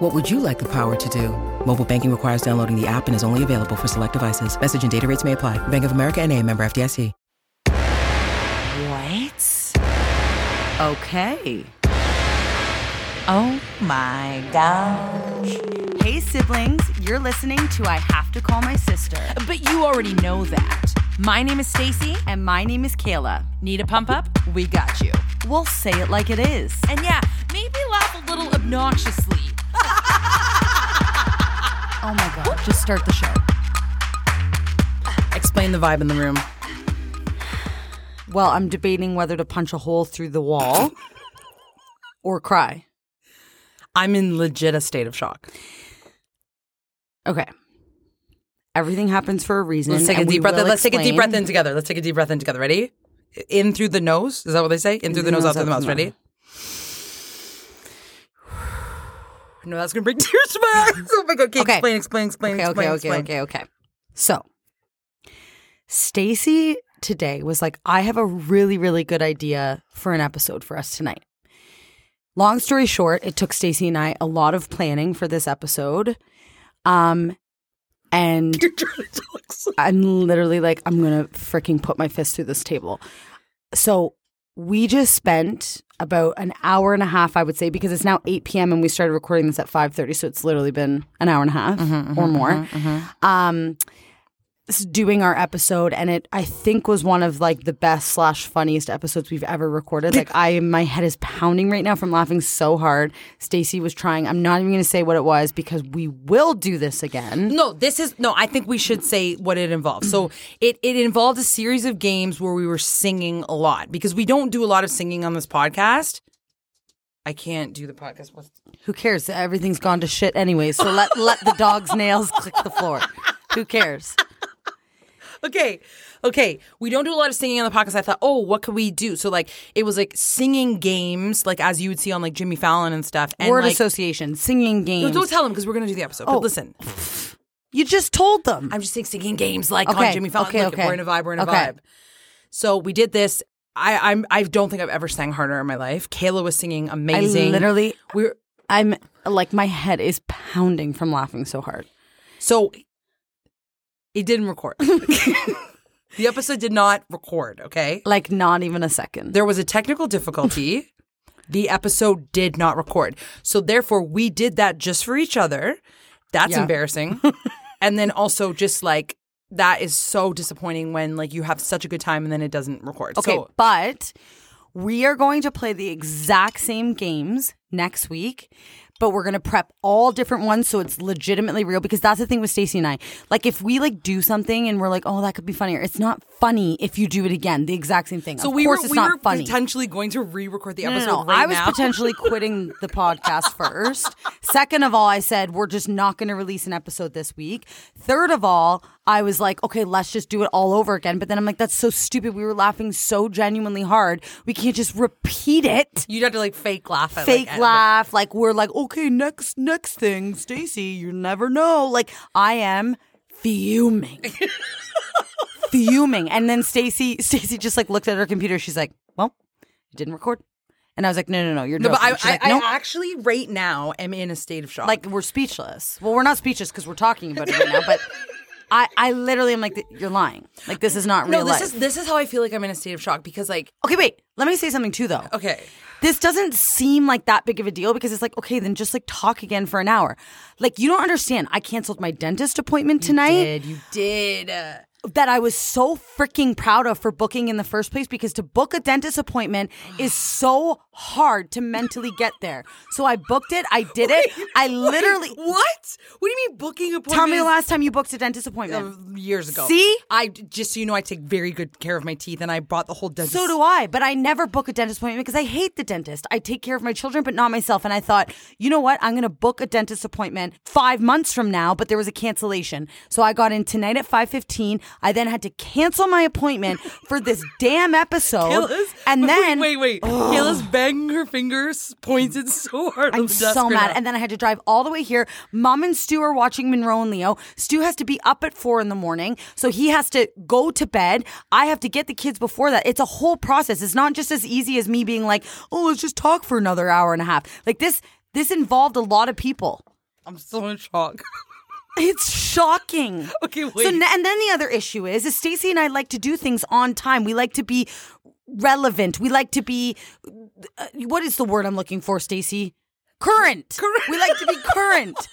What would you like the power to do? Mobile banking requires downloading the app and is only available for select devices. Message and data rates may apply. Bank of America and a member FDIC. What? Okay. Oh my gosh. Hey, siblings, you're listening to I Have to Call My Sister. But you already know that. My name is Stacy. And my name is Kayla. Need a pump up? We got you. We'll say it like it is. And yeah, maybe laugh a little obnoxiously. Oh my god, just start the show. Explain the vibe in the room. Well, I'm debating whether to punch a hole through the wall or cry. I'm in legit a state of shock. Okay. Everything happens for a reason. Let's take a and we deep breath. will In. Let's take a deep breath in together. Let's take a deep breath in together. Ready? In through the nose. Is that what they say? In through the nose, out through the mouth. Ready? No, that's gonna bring tears to my eyes. Oh my god! Okay, Okay. explain, explain, explain, Okay, explain, okay, explain. okay, okay, okay. So, Stacy today was like, I have a really, really good idea for an episode for us tonight. Long story short, it took Stacy and I a lot of planning for this episode. Um, and I'm literally like, I'm gonna freaking put my fist through this table. So we just spent about an hour and a half, I would say, because it's now 8 p.m. and we started recording this at 5:30, so it's literally been an hour and a half Mm-hmm, or more. Um, s- doing our episode, and it I think was one of like the best slash funniest episodes we've ever recorded. Like I, my head is pounding right now from laughing so hard. Stacy was trying. I'm not even going to say what it was because we will do this again. No, this is no. I think we should say what it involves. So it it involved a series of games where we were singing a lot because we don't do a lot of singing on this podcast. I can't do the podcast. What's- Who cares? Everything's gone to shit anyway. So let let the dog's nails click the floor. Who cares? Okay, okay. We don't do a lot of singing on the podcast. I thought, oh, what could we do? So like, it was like singing games, like as you would see on like Jimmy Fallon and stuff. And Word like, association, singing No, games. don't tell them because we're gonna do the episode. Oh. But listen, you just told them. I'm just saying singing games like Okay, on Jimmy Fallon. okay, Look, okay. We're in a vibe. We're in a Okay. vibe. So we did this. I I'm I don't think I've ever sang harder in my life. Kayla was singing I amazing. literally, we're I'm like my head is pounding from laughing so hard. so it didn't record. the episode did not record. Okay, Like not even a second. there was a technical difficulty. the episode did not record. So therefore, we did that just for each other. That's Yeah. embarrassing. and then also just like that is so disappointing when like you have such a good time and then it doesn't record. Okay, So but we are going to play the exact same games next week, but we're to prep all different ones so it's legitimately real because that's the thing with Stacey and I. Like if we like do something and we're like, "Oh, that could be funnier." It's not funny if you do it again. The exact same thing. So of we course were it's we not were funny. potentially going to re-record the No, no, no. right I was now. potentially quitting the podcast first. Second of all, I said we're just not to release an episode this week. Third of all, I was like, okay, let's just do it all over again. But then I'm like, that's so stupid. We were laughing so genuinely hard. We can't just repeat it. You'd have to like fake laugh at Fake like, laugh, like we're like, okay, next next thing, Stacy, you never know. Like I am fuming, fuming, and then Stacy, Stacy just like looked at her computer. She's like, well, it didn't record, and I was like, no, no, no, you're No, but I, I, like, I actually right now am in a state of shock. like we're speechless. Well, we're not speechless because we're talking about it right now, but I, I literally am like, you're lying. Like this is not real. no, this life. is this is how I feel like I'm in a state of shock because like okay, wait. Let me say something too, though. okay. This doesn't seem like that big of a deal because it's like, okay, then just like talk again for an hour. Like you don't understand. I canceled my dentist appointment tonight. You Did you did? Uh, that I was so freaking proud of for booking in the first place because to book a dentist appointment is so hard to mentally get there. So I booked it, I did it. I literally what? What do you mean booking appointment? Tell me the last time you booked a dentist appointment. uh, years ago. See? I just so you know, I take very good care of my teeth, and I bought the whole dentist. So do I, but I never book a dentist appointment because I hate the dentist. I take care of my children, but not myself. And I thought, you know what? I'm going to book a dentist appointment five months from now, but there was a cancellation. So I got in tonight at 5.15. I then had to cancel my appointment for this damn episode. And wait, then wait, wait. Kayla's banging her fingers, pointed mm. so hard. I'm so mad. now. And then I had to drive all the way here. Mom and Stu are watching Monroe and Leo. Stu has to be up at four in the morning. So he has to go to bed. I have to get the kids before that. It's a whole process. It's not just as easy as me being like, oh, let's just talk for another hour and a half. Like this, this involved a lot of people. I'm so in shock. It's shocking. Okay, wait. So, and then the other issue is, is Stacey and I like to do things on time. We like to be relevant. We like to be, uh, what is the word I'm looking for, Stacy? Current. Current. We like to be current.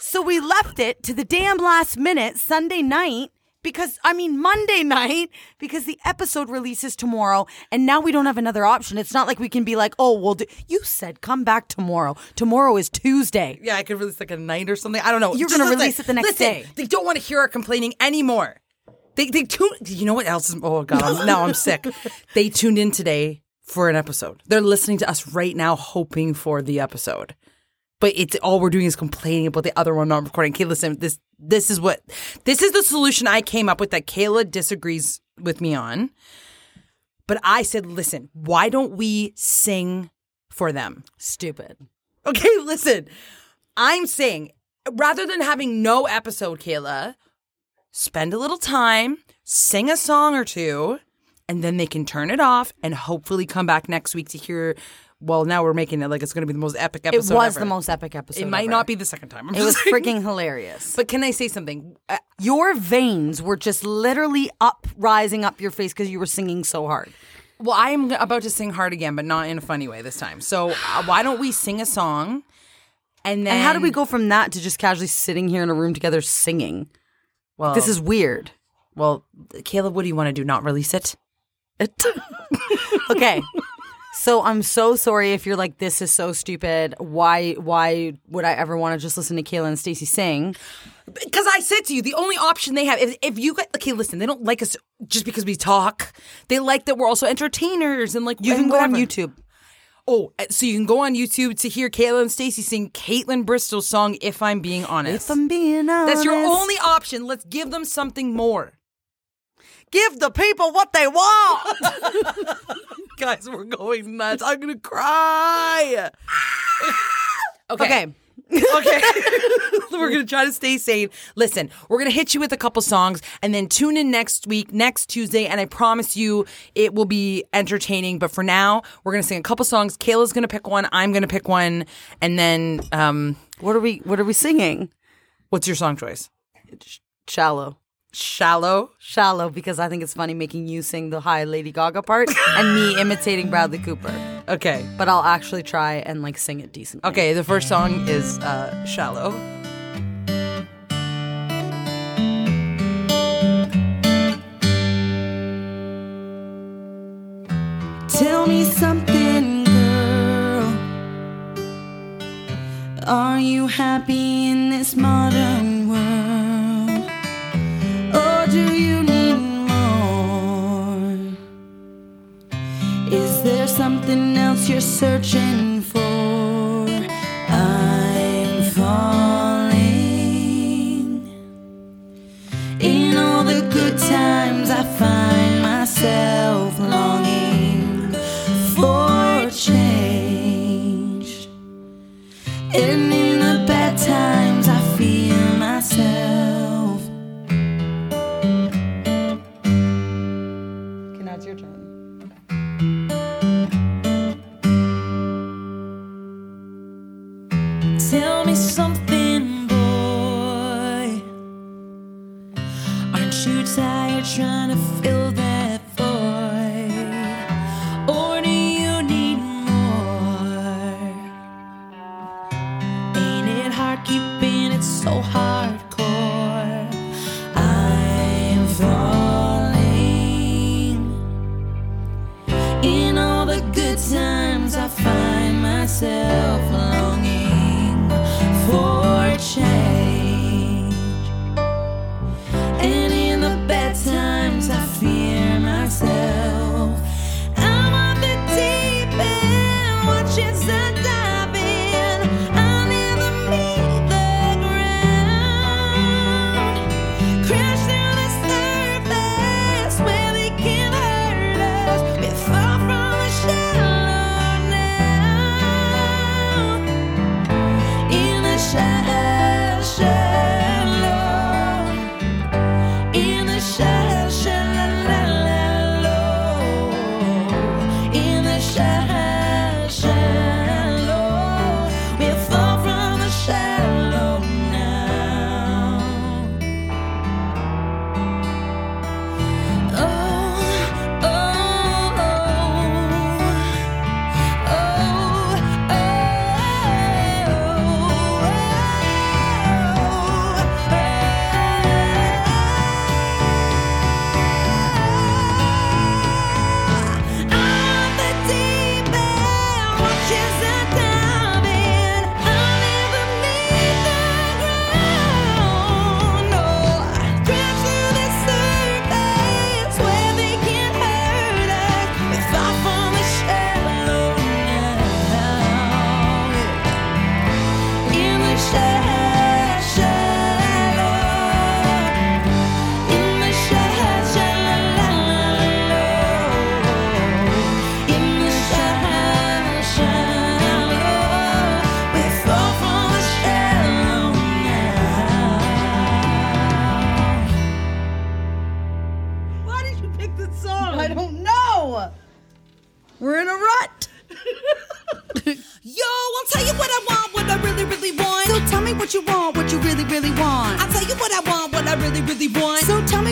so we left it to the damn last minute, Sunday night, because, I mean, Monday night, because the episode releases tomorrow, and now we don't have another option. It's not like we can be like, oh, well, do- you said come back tomorrow. Tomorrow is Tuesday. yeah, I could release like a night or something. I don't know. You're gonna release it the next listen, day. They don't want to hear our complaining anymore. They they tune. You know what else is? Oh god, I'm, now I'm sick. They tuned in today for an episode. They're listening to us right now, hoping for the episode. But it's all we're doing is complaining about the other one not recording. Okay, listen, this this is what this is the solution I came up with that Kayla disagrees with me on. But I said, listen, why don't we sing for them? Stupid. Okay, listen. I'm saying rather than having no episode, Kayla, spend a little time, sing a song or two, and then they can turn it off and hopefully come back next week to hear. Well, now we're making it like it's going to be the most epic episode. It was ever. the most epic episode. It might ever. not be the second time. I'm It was saying. freaking hilarious. But can I say something? Uh, Your veins were just literally up, rising up your face because you were singing so hard. Well, I am about to sing hard again, but not in a funny way this time. So uh, why don't we sing a song? And then And how do we go from that to just casually sitting here in a room together singing? Well, This is weird. well, Caleb. What do you want to do? Not release it? okay. So I'm so sorry if you're like, this is so stupid. Why why would I ever want to just listen to Kayla and Stacey sing? Because I said to you, the only option they have if if you get okay, listen, they don't like us just because we talk. They like that we're also entertainers and like You can and go on. YouTube. Oh, uh, so you can go on YouTube to hear Kayla and Stacey sing Caitlin Bristol's song "If I'm Being Honest." If I'm being honest. That's your only option. Let's give them something more. Give the people what they want. Guys, we're going nuts. I'm gonna cry. okay. Okay. we're going to try to stay sane. Listen, we're going to hit you with a couple songs and then tune in next week, next Tuesday, and I promise you it will be entertaining. But for now, we're going to sing a couple songs. Kayla's going to pick one, I'm going to pick one, and then um What are we what are we singing? what's your song choice? Shallow. Shallow. Shallow because I think it's funny making you sing the high Lady Gaga part and me imitating Bradley Cooper. Okay. But I'll actually try and like sing it decently. Okay, the first song is uh Shallow. Tell me something, girl. Are you happy in this modern Is there something else you're searching for? I'm falling. In all the good times, I find myself longing for change. And in the bad times, I feel myself. Okay, now it's your turn.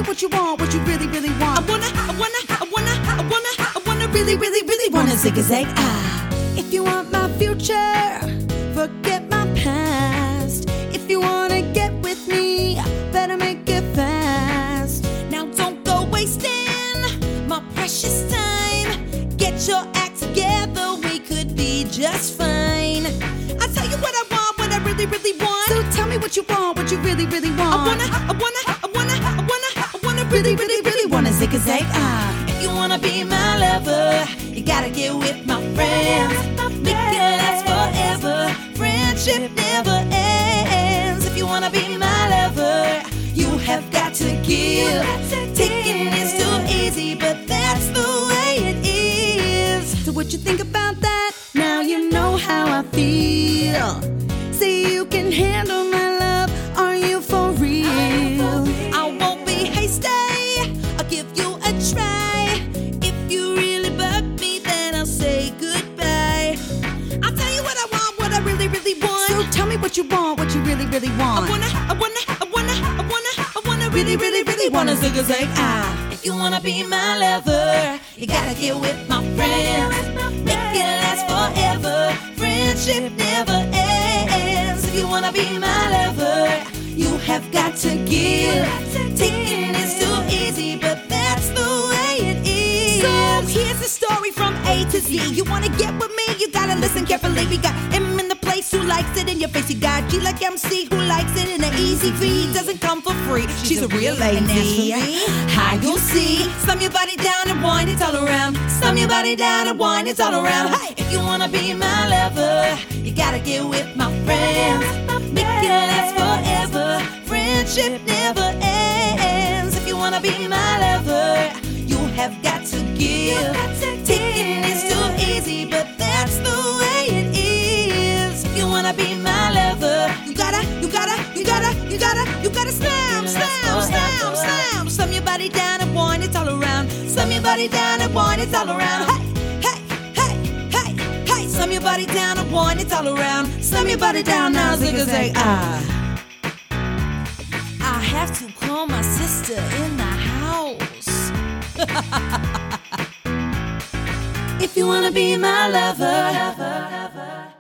What you want, what you really, really want. I wanna, I wanna, I wanna, I wanna, I wanna really, really, really wanna zig a zag ah. If you want my future, forget my past. If you wanna get with me, better make it fast. Now don't go wasting my precious time. Get your act together, we could be just fine. I tell you what I want, what I really, really want. So tell me what you want, what you really, really want. I wanna, I wanna, really, really, really wanna zig a zag ah. If you wanna be my lover, you gotta get with my friends. Make it last forever. Friendship never ends. If you wanna be my lover, you have got to give. Taking is too easy, but that's the way it is. So what you think about really, want. I wanna, I wanna, I wanna, I wanna, I wanna really, really, really wanna zig a zag ah. If you wanna be my lover, you gotta get with my friends. Make it last forever. Friendship never ends. If you wanna be my lover, you have got to give. Taking is too easy, but that's the way it is. So here's the story from A to Z. You wanna get with me? You gotta listen carefully. We got M in the place who likes it in your face. You got G like MC who likes it in an easy V. Doesn't come for free. She's, a real lady. And as for me, how you'll see. Slam your body down and wind it all around. Slam your body down and wind it all around. Hey, if you wanna be my lover, you gotta get with my friends. Make it last forever. Friendship never ends. If you wanna be my lover, you have got to give. Taking is too easy, but that's the way wanna be my lover, you gotta, you gotta, you gotta, you gotta, you gotta slam, slam, slam, slam. Slam your body down and wind it all around. Slam your body down and wind it all around. Hey, hey, hey, hey, hey. Slam your body down and wind it all around. Slam your body down now, zig zag, ah. I have to call my sister in the house. if you wanna be my lover.